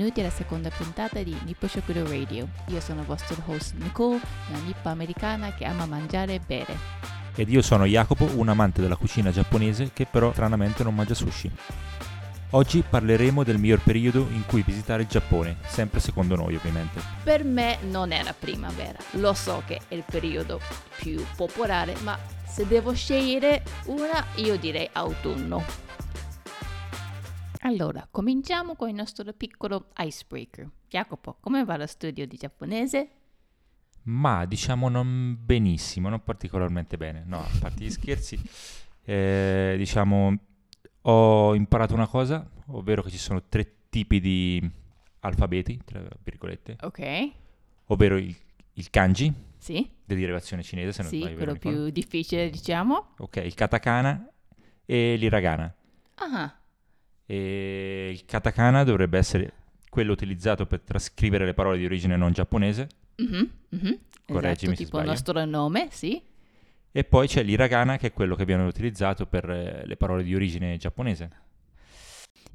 benvenuti alla seconda puntata di Nippo Shokuro Radio. Io sono il vostro host Nicole, una nippo americana che ama mangiare e bere. Ed io sono Jacopo, un amante della cucina giapponese che però stranamente non mangia sushi. Oggi parleremo del miglior periodo in cui visitare il Giappone, sempre secondo noi ovviamente. Per me non è la primavera, lo so che è il periodo più popolare, ma se devo scegliere una io direi autunno. Allora, cominciamo con il nostro piccolo icebreaker. Jacopo, come va lo studio di giapponese? Ma diciamo non benissimo, non particolarmente bene. No, a parte gli scherzi, eh, diciamo ho imparato una cosa, ovvero che ci sono tre tipi di alfabeti, tra virgolette, Ok, ovvero il, il kanji, sì, di derivazione cinese, se non sì, sbaglio. quello più difficile diciamo. Ok, il katakana e l'hiragana. Ah, E il katakana dovrebbe essere quello utilizzato per trascrivere le parole di origine non giapponese. mhm, mhm, Correggimi esatto, se tipo il sbaglio. nostro nome, sì. E poi c'è l'hiragana che è quello che viene utilizzato per eh, le parole di origine giapponese.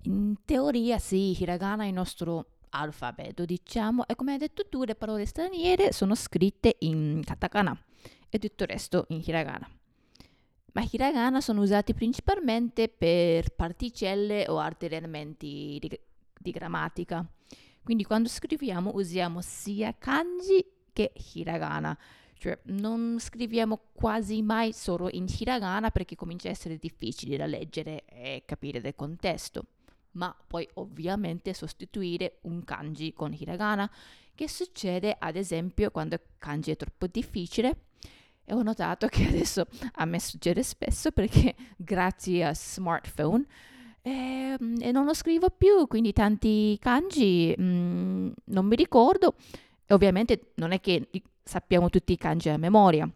In teoria sì, hiragana è il nostro alfabeto, diciamo, e come hai detto tu, le parole straniere sono scritte in katakana e tutto il resto in hiragana. Ma hiragana sono usati principalmente per particelle o altri elementi di, di grammatica. Quindi quando scriviamo usiamo sia kanji che hiragana. Cioè non scriviamo quasi mai solo in hiragana perché comincia a essere difficile da leggere e capire del contesto. Ma puoi ovviamente sostituire un kanji con hiragana, che succede ad esempio quando kanji è troppo difficile. E ho notato che adesso a me succede spesso perché grazie a smartphone ehm, e non lo scrivo più, quindi tanti kanji mm, non mi ricordo. E ovviamente non è che sappiamo tutti i kanji a memoria.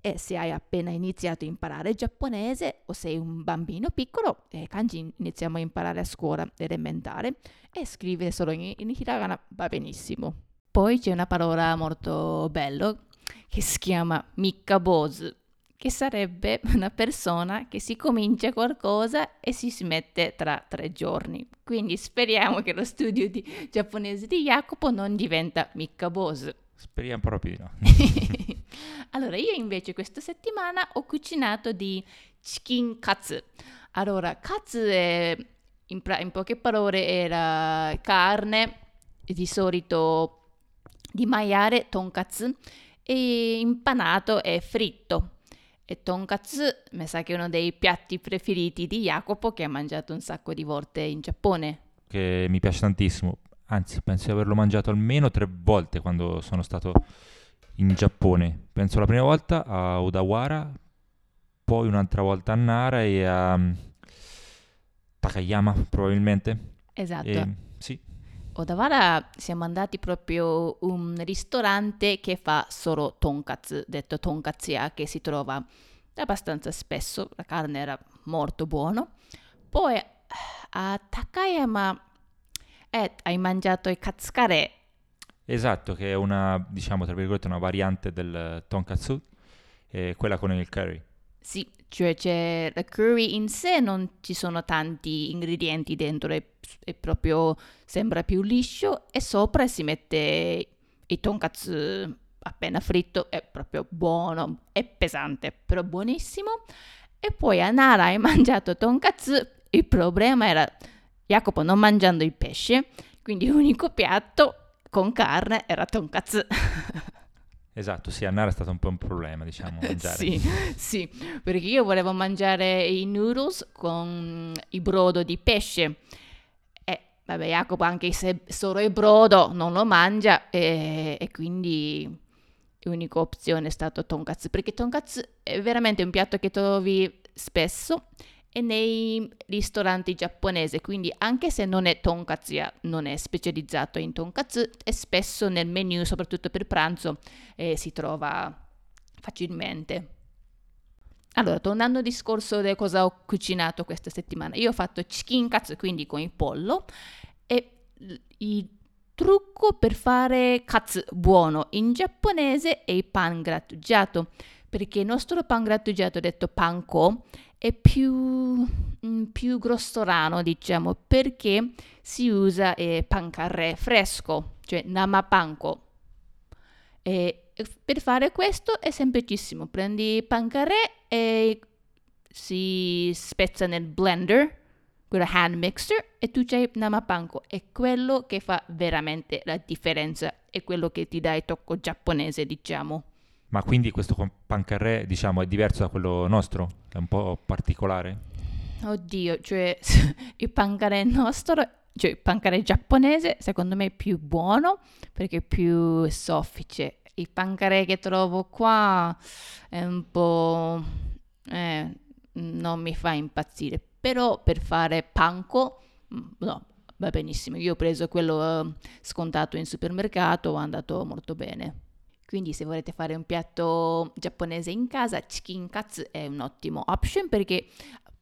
E se hai appena iniziato a imparare il giapponese o sei un bambino piccolo, eh, kanji iniziamo a imparare a scuola elementare e scrivere solo in, in hiragana va benissimo. Poi c'è una parola molto bella che si chiama mikkabosu, che sarebbe una persona che si comincia qualcosa e si smette tra tre giorni. Quindi speriamo che lo studio di giapponese di Jacopo non diventa mikkabosu. Speriamo proprio di no. allora, io invece questa settimana ho cucinato di chicken katsu. Allora, katsu è, in, pra- in poche parole era carne, di solito di maiale, tonkatsu, e impanato e fritto. E tonkatsu mi sa che è uno dei piatti preferiti di Jacopo che ha mangiato un sacco di volte in Giappone. Che mi piace tantissimo. Anzi, penso di averlo mangiato almeno tre volte quando sono stato in Giappone. Penso la prima volta a Odawara, poi un'altra volta a Nara e a mm, Takayama probabilmente. Esatto. E, sì, Odawara siamo andati proprio a un ristorante che fa solo tonkatsu, detto tonkatsuya, che si trova abbastanza spesso, la carne era molto buona. Poi a Takayama eh, hai mangiato il katsukare, esatto, che è una, diciamo, tra virgolette, una variante del tonkatsu, eh, quella con il curry. Sì, cioè c'è la curry in sé, non ci sono tanti ingredienti dentro, è, è proprio, sembra più liscio e sopra si mette il tonkatsu appena fritto, è proprio buono, è pesante, però buonissimo. E poi a Nara hai mangiato tonkatsu, il problema era Jacopo non mangiando il pesce, quindi l'unico piatto con carne era tonkatsu. Esatto, sì, a Nara è stato un po' un problema, diciamo, mangiare. Sì, sì, perché io volevo mangiare i noodles con il brodo di pesce. E vabbè, Jacopo anche se solo il brodo non lo mangia e, e quindi l'unica opzione è stato tonkatsu, perché tonkatsu è veramente un piatto che trovi spesso e nei ristoranti giapponesi, quindi anche se non è tonkatsu, non è specializzato in tonkatsu, è spesso nel menu, soprattutto per pranzo, eh, si trova facilmente. Allora, tornando al discorso di cosa ho cucinato questa settimana, io ho fatto chicken katsu, quindi con il pollo, e il trucco per fare katsu buono in giapponese è il pan grattugiato, perché il nostro pan grattugiato, detto panko, è più, mm, più grossolano, diciamo, perché si usa eh, pancarré fresco, cioè namapanko. E per fare questo è semplicissimo, prendi pancarré e si spezza nel blender, quello hand mixer, e tu c'hai namapanko. È quello che fa veramente la differenza, è quello che ti dà il tocco giapponese, diciamo. Ma quindi questo pancarré, diciamo, è diverso da quello nostro? È un po' particolare? Oddio, cioè il pancaré nostro, cioè il pancaré giapponese, secondo me è più buono perché è più soffice. Il pancaré che trovo qua è un po'... Eh, non mi fa impazzire. Però per fare panko, mm, no, va benissimo. Io ho preso quello uh, scontato in supermercato, è andato molto bene. Quindi se volete fare un piatto giapponese in casa, chicken katsu è un ottimo option perché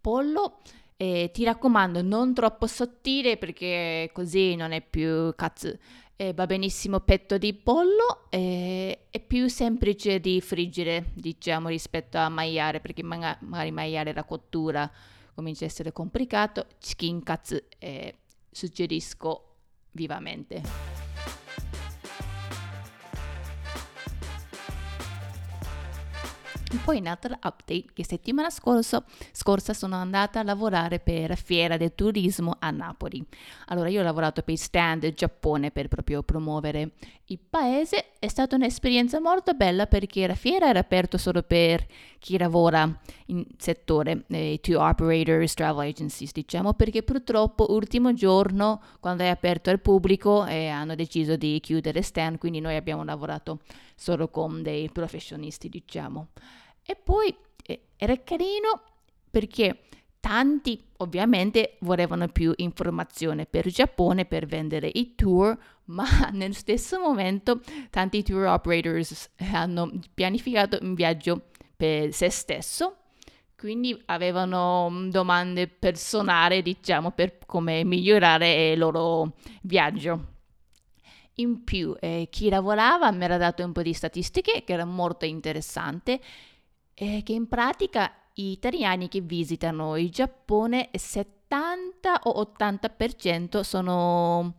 pollo eh, ti raccomando non troppo sottile perché così non è più katsu. Eh, va benissimo petto di pollo, eh, è più semplice di friggere, diciamo, rispetto a maiale, perché magari, magari maiale la cottura comincia a essere complicato. Chicken katsu eh, suggerisco vivamente. Poi un'altra update che settimana scorsa, scorsa sono andata a lavorare per Fiera del Turismo a Napoli. Allora io ho lavorato per stand Giappone per proprio promuovere il paese. È stata un'esperienza molto bella perché la fiera era aperta solo per chi lavora in settore, eh, to operators, travel agencies diciamo, perché purtroppo ultimo giorno quando è aperto al pubblico eh, hanno deciso di chiudere stand, quindi noi abbiamo lavorato solo con dei professionisti diciamo. E poi eh, era carino perché tanti ovviamente volevano più informazione per Giappone per vendere i tour, ma nel stesso momento tanti tour operators hanno pianificato un viaggio per se stesso, quindi avevano domande personali, diciamo, per come migliorare il loro viaggio. In più, eh, chi lavorava mi era dato un po' di statistiche che era molto interessante eh, che in pratica gli italiani che visitano il Giappone 70 o 80% sono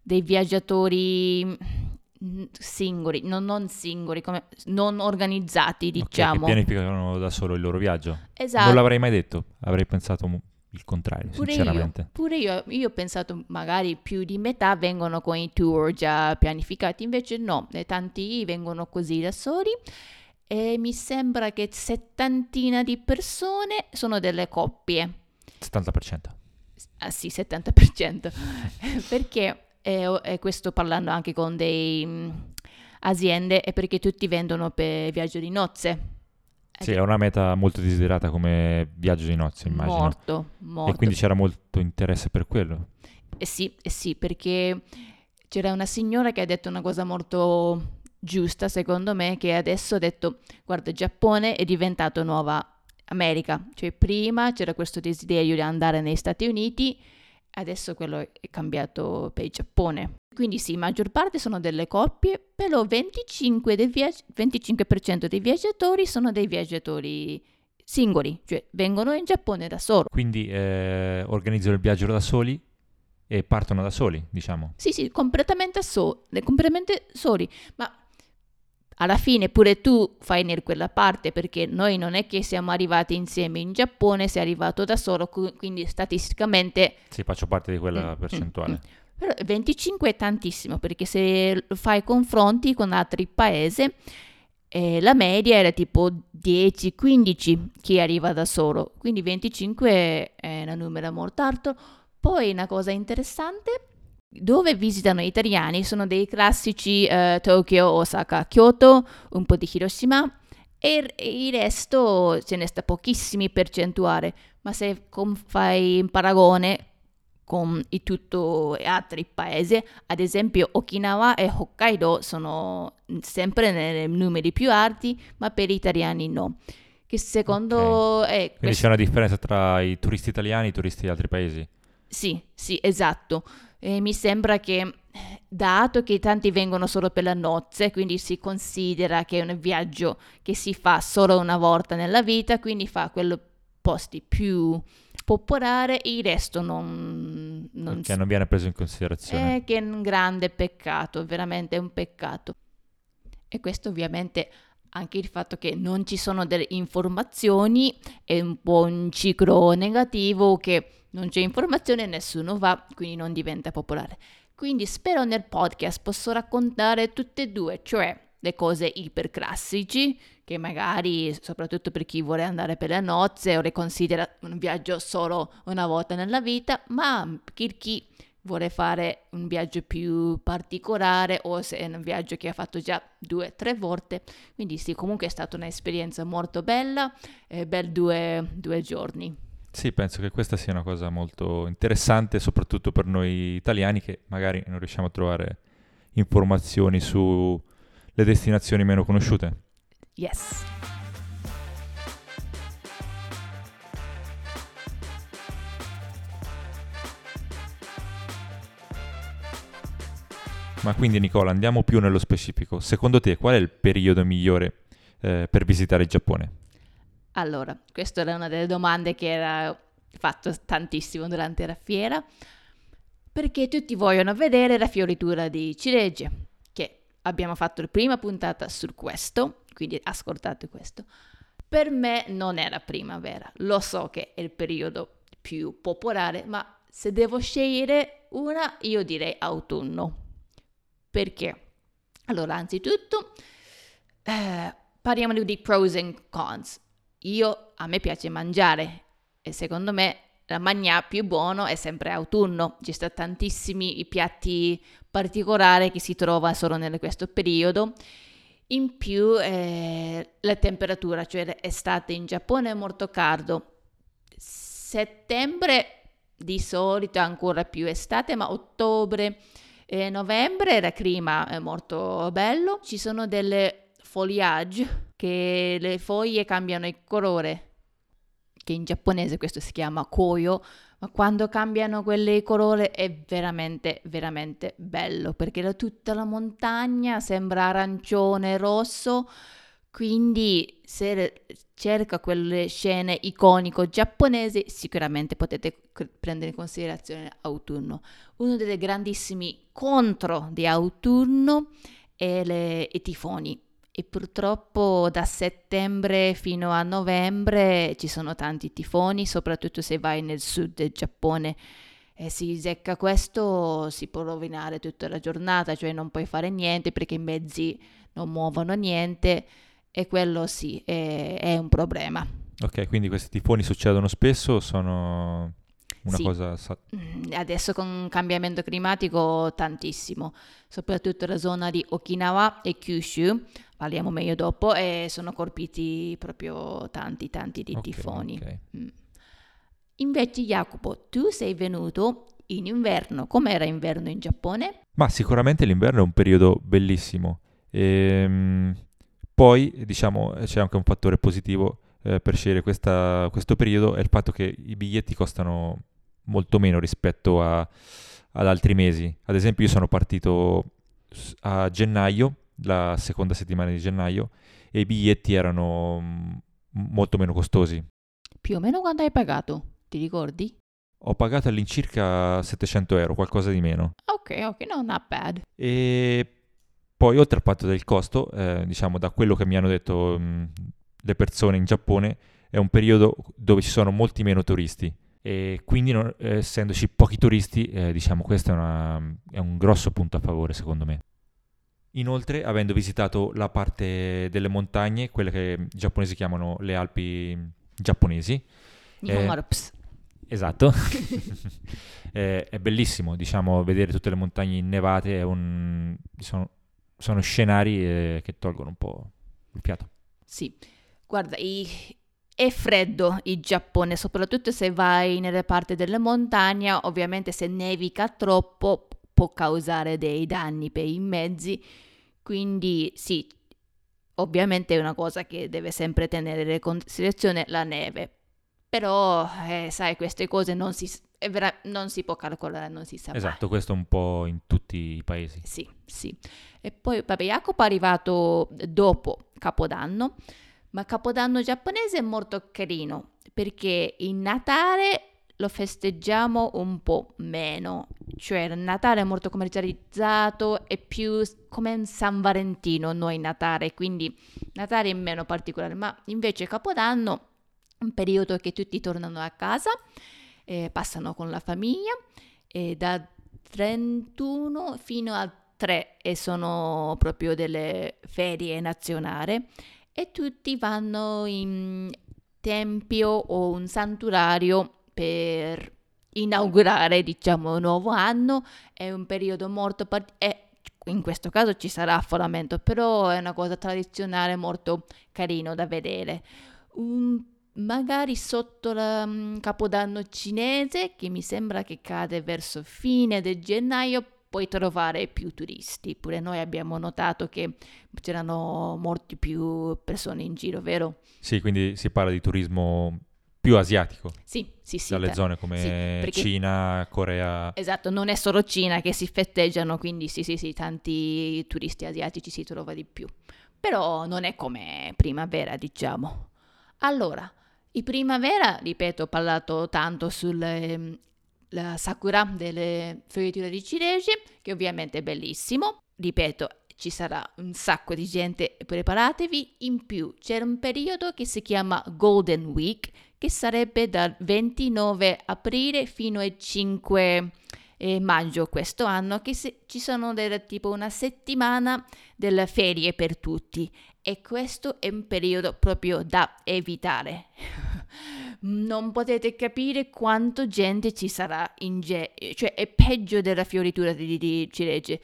dei viaggiatori mm, singoli, non, non singoli, come, non organizzati, diciamo. Okay, che pianificano da solo il loro viaggio. Esatto. Non l'avrei mai detto, avrei pensato il contrario, pure sinceramente. Io, pure io, io ho pensato magari più di metà vengono con i tour già pianificati, invece no, tanti vengono così da soli e mi sembra che settantina di persone sono delle coppie. 70%. Ah sì, 70%. perché, e, e questo parlando anche con dei um, aziende, è perché tutti vendono per viaggio di nozze. Sì, è una meta molto desiderata come viaggio di nozze, immagino. Molto, molto. E quindi c'era molto interesse per quello. Eh sì, eh sì, perché c'era una signora che ha detto una cosa molto giusta, secondo me, che adesso ha detto, guarda, il Giappone è diventato nuova America, cioè prima c'era questo desiderio di andare negli Stati Uniti, adesso quello è cambiato per il Giappone. Quindi sì, maggior parte sono delle coppie, però 25 del viaggi- 25% dei viaggiatori sono dei viaggiatori singoli, cioè vengono in Giappone da solo. Quindi eh, organizzano il viaggio da soli e partono da soli, diciamo. Sì, sì, completamente, so- completamente soli, ma alla fine pure tu fai in quella parte perché noi non è che siamo arrivati insieme in Giappone, sei arrivato da solo, quindi statisticamente... Sì, faccio parte di quella mm, mm percentuale. Mm, mm. Però 25 è tantissimo perché se fai confronti con altri paesi, eh, la media era tipo 10-15 chi arriva da solo, quindi 25 è un numero molto alto. Poi una cosa interessante dove visitano italiani sono dei classici uh, Tokyo, Osaka, Kyoto, un po' di Hiroshima e il resto ce ne sta pochissimi percentuali, ma se fai un paragone con i tutto altri paesi, ad esempio Okinawa e Hokkaido sono sempre nei numeri più alti, ma per gli italiani no. Che secondo okay. è Quindi questo... c'è una differenza tra i turisti italiani e i turisti di altri paesi? Sì, sì, esatto. E mi sembra che, dato che tanti vengono solo per le nozze, quindi si considera che è un viaggio che si fa solo una volta nella vita, quindi fa quello posti più popolari, il resto non, non Che non viene preso in considerazione. eh, che è un grande peccato, veramente un peccato. E questo ovviamente anche il fatto che non ci sono delle informazioni è un po' un ciclo negativo che non c'è informazione, nessuno va, quindi non diventa popolare. Quindi spero nel podcast posso raccontare tutte e due, cioè le cose iperclassici, che magari, soprattutto per chi vuole andare per le nozze o le considera un viaggio solo una volta nella vita, ma per chi vuole fare un viaggio più particolare o se è un viaggio che ha fatto già due o tre volte. Quindi sì, comunque è stata un'esperienza molto bella, eh, bel due, due giorni. Sì, penso che questa sia una cosa molto interessante, soprattutto per noi italiani che magari non riusciamo a trovare informazioni sulle destinazioni meno conosciute. Yes. Ma quindi Nicola, andiamo più nello specifico. Secondo te qual è il periodo migliore eh, per visitare il Giappone? Allora, questa era una delle domande che era fatto tantissimo durante la fiera, perché tutti vogliono vedere la fioritura di ciliegie, che abbiamo fatto la prima puntata su questo, quindi ascoltate questo. Per me non è la primavera, lo so che è il periodo più popolare, ma se devo scegliere una, io direi autunno. Perché? Allora, anzitutto, eh, parliamo di pros e cons. Io, a me piace mangiare e secondo me la magna più buono è sempre autunno. Ci sono tantissimi piatti particolari che si trova solo in questo periodo. In più eh, la temperatura, cioè l'estate in Giappone è molto caldo. Settembre di solito è ancora più estate, ma ottobre e novembre il clima è molto bello. Ci sono delle foliage che le foglie cambiano il colore, che in giapponese questo si chiama koyo, ma quando cambiano quelle colore è veramente, veramente bello, perché da tutta la montagna sembra arancione, rosso, quindi se cerca quelle scene iconiche giapponesi, sicuramente potete prendere in considerazione autunno. Uno dei grandissimi contro di autunno è le, i tifoni e purtroppo da settembre fino a novembre ci sono tanti tifoni, soprattutto se vai nel sud del Giappone e si secca questo si può rovinare tutta la giornata, cioè non puoi fare niente perché i mezzi non muovono niente e quello sì è, è un problema. Ok, quindi questi tifoni succedono spesso, sono una Sì. cosa... sa- Mm, Adesso con il cambiamento climatico tantissimo, soprattutto la zona di Okinawa e Kyushu, parliamo meglio dopo, e sono colpiti proprio tanti, tanti di ok, tifoni. ok. Mm. Invece Jacopo, tu sei venuto in inverno, com'era inverno in Giappone? Ma sicuramente l'inverno è un periodo bellissimo. Ehm, poi, diciamo, c'è anche un fattore positivo eh, per scegliere questa- questo periodo, è il fatto che i biglietti costano molto meno rispetto a- ad altri mesi. Ad esempio, io sono partito a gennaio, la seconda settimana di gennaio, e i biglietti erano mm, molto meno costosi. Più o meno quanto hai pagato? Ti ricordi? Ho pagato all'incirca 700 euro, qualcosa di meno. Ok, ok, no, not bad. E poi, oltre al fatto del costo, eh, diciamo, da quello che mi hanno detto mh, le persone in Giappone, è un periodo dove ci sono molti meno turisti. E quindi, non- eh, essendoci pochi turisti, eh, diciamo, questo è, una- è un grosso punto a favore, secondo me. Inoltre, avendo visitato la parte delle montagne, quelle che i giapponesi chiamano le Alpi giapponesi, Nihon Eh, Alps. Esatto, Eh, è bellissimo, diciamo, vedere tutte le montagne innevate, è un- sono, sono scenari eh, che tolgono un po' il fiato. Sì, guarda, i- è freddo il Giappone, soprattutto se vai nelle parti delle montagne, ovviamente se nevica troppo può causare dei danni per i mezzi, quindi sì, ovviamente è una cosa che deve sempre tenere in considerazione la neve, però eh, sai, queste cose non si, vera- non si può calcolare, non si sa mai. Esatto, questo un po' in tutti i paesi. Sì, sì. E poi, vabbè, Jacopo è arrivato dopo Capodanno, ma Capodanno giapponese è molto carino perché il Natale lo festeggiamo un po' meno, cioè il Natale è molto commercializzato e più come San Valentino noi Natale, quindi Natale è meno particolare, ma invece Capodanno è un periodo che tutti tornano a casa, eh, passano con la famiglia e da 31 fino a 3 e sono proprio delle ferie nazionali e tutti vanno in tempio o un santuario per inaugurare, diciamo, un nuovo anno. È un periodo molto particolare. In questo caso ci sarà affollamento, però è una cosa tradizionale molto carino da vedere. Un, magari sotto il capodanno cinese, che mi sembra che cade verso fine del gennaio, puoi trovare più turisti. Pure noi abbiamo notato che c'erano molti più persone in giro, vero? Sì, quindi si parla di turismo più asiatico. Sì, sì, sì. Dalle per- zone come sì, perché- Cina, Corea. Esatto, non è solo Cina che si festeggiano, quindi sì, sì, sì, tanti turisti asiatici si trova di più. Però non è come primavera, diciamo. Allora, in primavera, ripeto, ho parlato tanto sulla sakura delle fioriture di ciliegie, che ovviamente è bellissimo. Ripeto, ci sarà un sacco di gente, preparatevi. In più, c'è un periodo che si chiama Golden Week, che sarebbe dal 29 aprile fino al 5 eh, maggio questo anno, che se- ci sono delle, tipo una settimana delle ferie per tutti e questo è un periodo proprio da evitare. Non potete capire quanto gente ci sarà in ge- cioè è peggio della fioritura di, di ciliegie,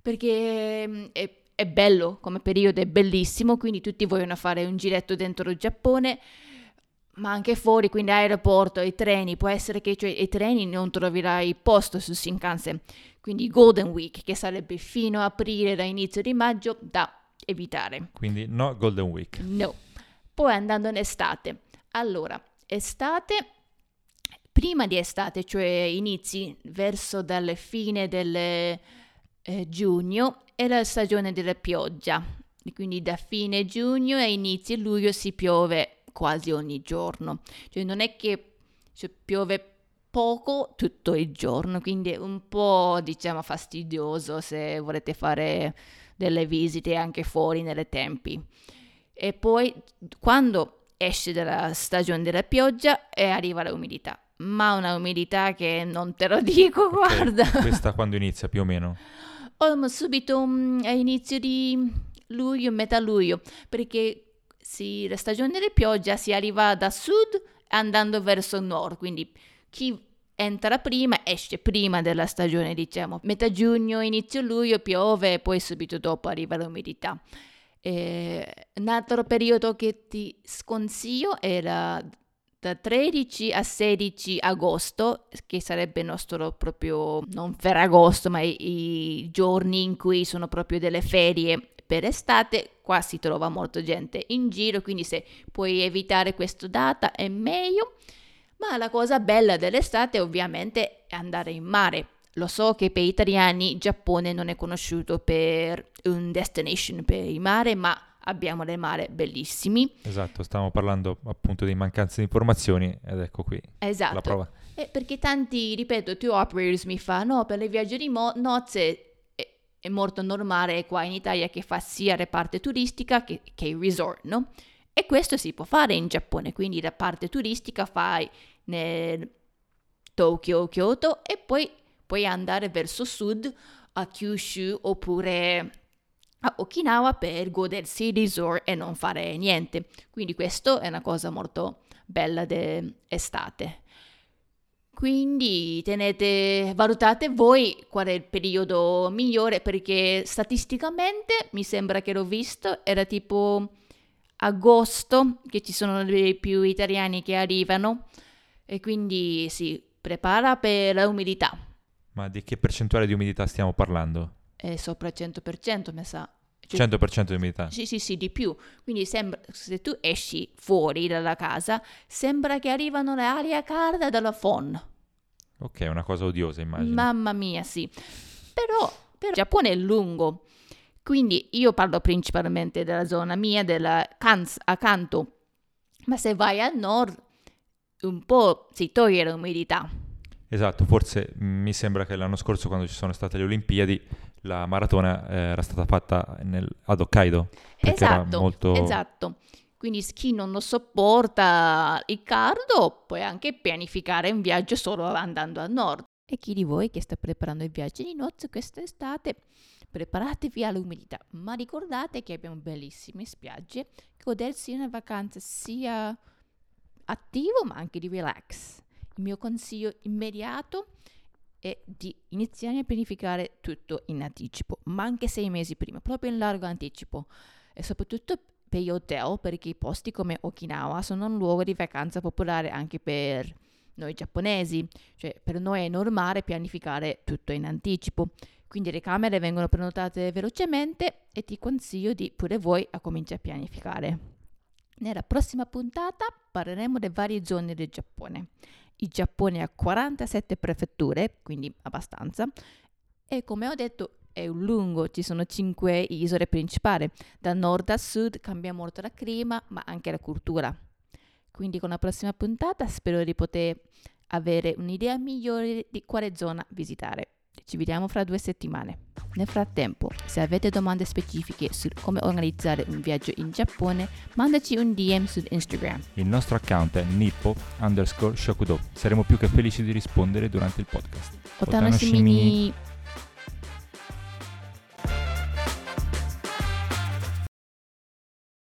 perché mm, è, è bello come periodo, è bellissimo, quindi tutti vogliono fare un giretto dentro il Giappone, ma anche fuori, quindi aeroporto, i treni, può essere che cioè, i treni non troverai posto su Shinkansen, quindi Golden Week, che sarebbe fino a aprile, da inizio di maggio, da evitare. Quindi no Golden Week. No. Poi andando in estate. Allora, estate, prima di estate, cioè inizi verso dalle fine del eh, giugno, è la stagione della pioggia. Quindi da fine giugno a inizio luglio si piove quasi ogni giorno. Cioè non è che cioè, piove poco tutto il giorno, quindi è un po' diciamo fastidioso se volete fare delle visite anche fuori nelle tempi. E poi quando esce dalla stagione della pioggia e arriva l'umidità, ma una umidità che non te lo dico, Ok, guarda. Questa quando inizia più o meno? Oh, subito mm, a inizio di luglio, metà luglio, perché sì, la stagione della pioggia si arriva da sud andando verso nord, quindi chi entra prima esce prima della stagione, diciamo. Metà giugno, inizio luglio piove e poi subito dopo arriva l'umidità. Eh, un altro periodo che ti sconsiglio era da 13 a 16 agosto, che sarebbe il nostro proprio, non Ferragosto, ma i, i giorni in cui sono proprio delle ferie per estate, qua si trova molta gente in giro, quindi se puoi evitare questa data è meglio. Ma la cosa bella dell'estate ovviamente è andare in mare. Lo so che per gli italiani Giappone non è conosciuto per un destination per il mare, ma abbiamo dei mare bellissimi. Esatto, stavamo parlando appunto di mancanza di informazioni ed ecco qui Esatto. la prova. Eh, perché tanti, ripeto, tour operators mi fanno, no, per le viaggi di mo- nozze è, molto normale qua in Italia che fa sia la parte turistica che, che il resort, no? E questo si può fare in Giappone, quindi la parte turistica fai nel Tokyo, Kyoto e poi puoi andare verso sud a Kyushu oppure a Okinawa per godersi il resort e non fare niente. Quindi questo è una cosa molto bella d'estate. Quindi tenete, valutate voi qual è il periodo migliore perché statisticamente mi sembra che l'ho visto, era tipo agosto che ci sono dei più italiani che arrivano e quindi si prepara per l'umidità, Ma di che percentuale di umidità stiamo parlando? è sopra il 100% mi sa. Cioè, 100% di umidità. Sì, sì, sì, di più. Quindi sembra, se tu esci fuori dalla casa, sembra che arrivano le aria calda dalla phon. Ok, è una cosa odiosa immagino. Mamma mia, sì. Però, però il Giappone è lungo. Quindi io parlo principalmente della zona mia, della Kans, a Kanto. Ma se vai al nord, un po' si toglie l'umidità. Esatto, forse mi sembra che l'anno scorso quando ci sono state le Olimpiadi la maratona eh, era stata fatta nel, ad Hokkaido. Esatto, molto... esatto. Quindi chi non lo sopporta il caldo può anche pianificare un viaggio solo andando a nord. E chi di voi che sta preparando il viaggio di nozze quest'estate, preparatevi all'umidità, ma ricordate che abbiamo bellissime spiagge, godersi una vacanza sia attivo ma anche di relax. Il mio consiglio immediato è di iniziare a pianificare tutto in anticipo, ma anche sei mesi prima, proprio in largo anticipo. E soprattutto per gli hotel, perché i posti come Okinawa sono un luogo di vacanza popolare anche per noi giapponesi, cioè per noi è normale pianificare tutto in anticipo. Quindi le camere vengono prenotate velocemente e ti consiglio di pure voi a cominciare a pianificare. Nella prossima puntata parleremo delle varie zone del Giappone. Il Giappone ha 47 prefetture, quindi abbastanza, e come ho detto è un lungo, ci sono 5 isole principali. Da nord a sud cambia molto il clima, ma anche la cultura. Quindi con la prossima puntata spero di poter avere un'idea migliore di quale zona visitare. Ci vediamo fra due settimane. Nel frattempo, se avete domande specifiche su come organizzare un viaggio in Giappone, mandaci un DM su Instagram. Il nostro account è nippo underscore shokudo. Saremo più che felici di rispondere durante il podcast. Otanoshimi.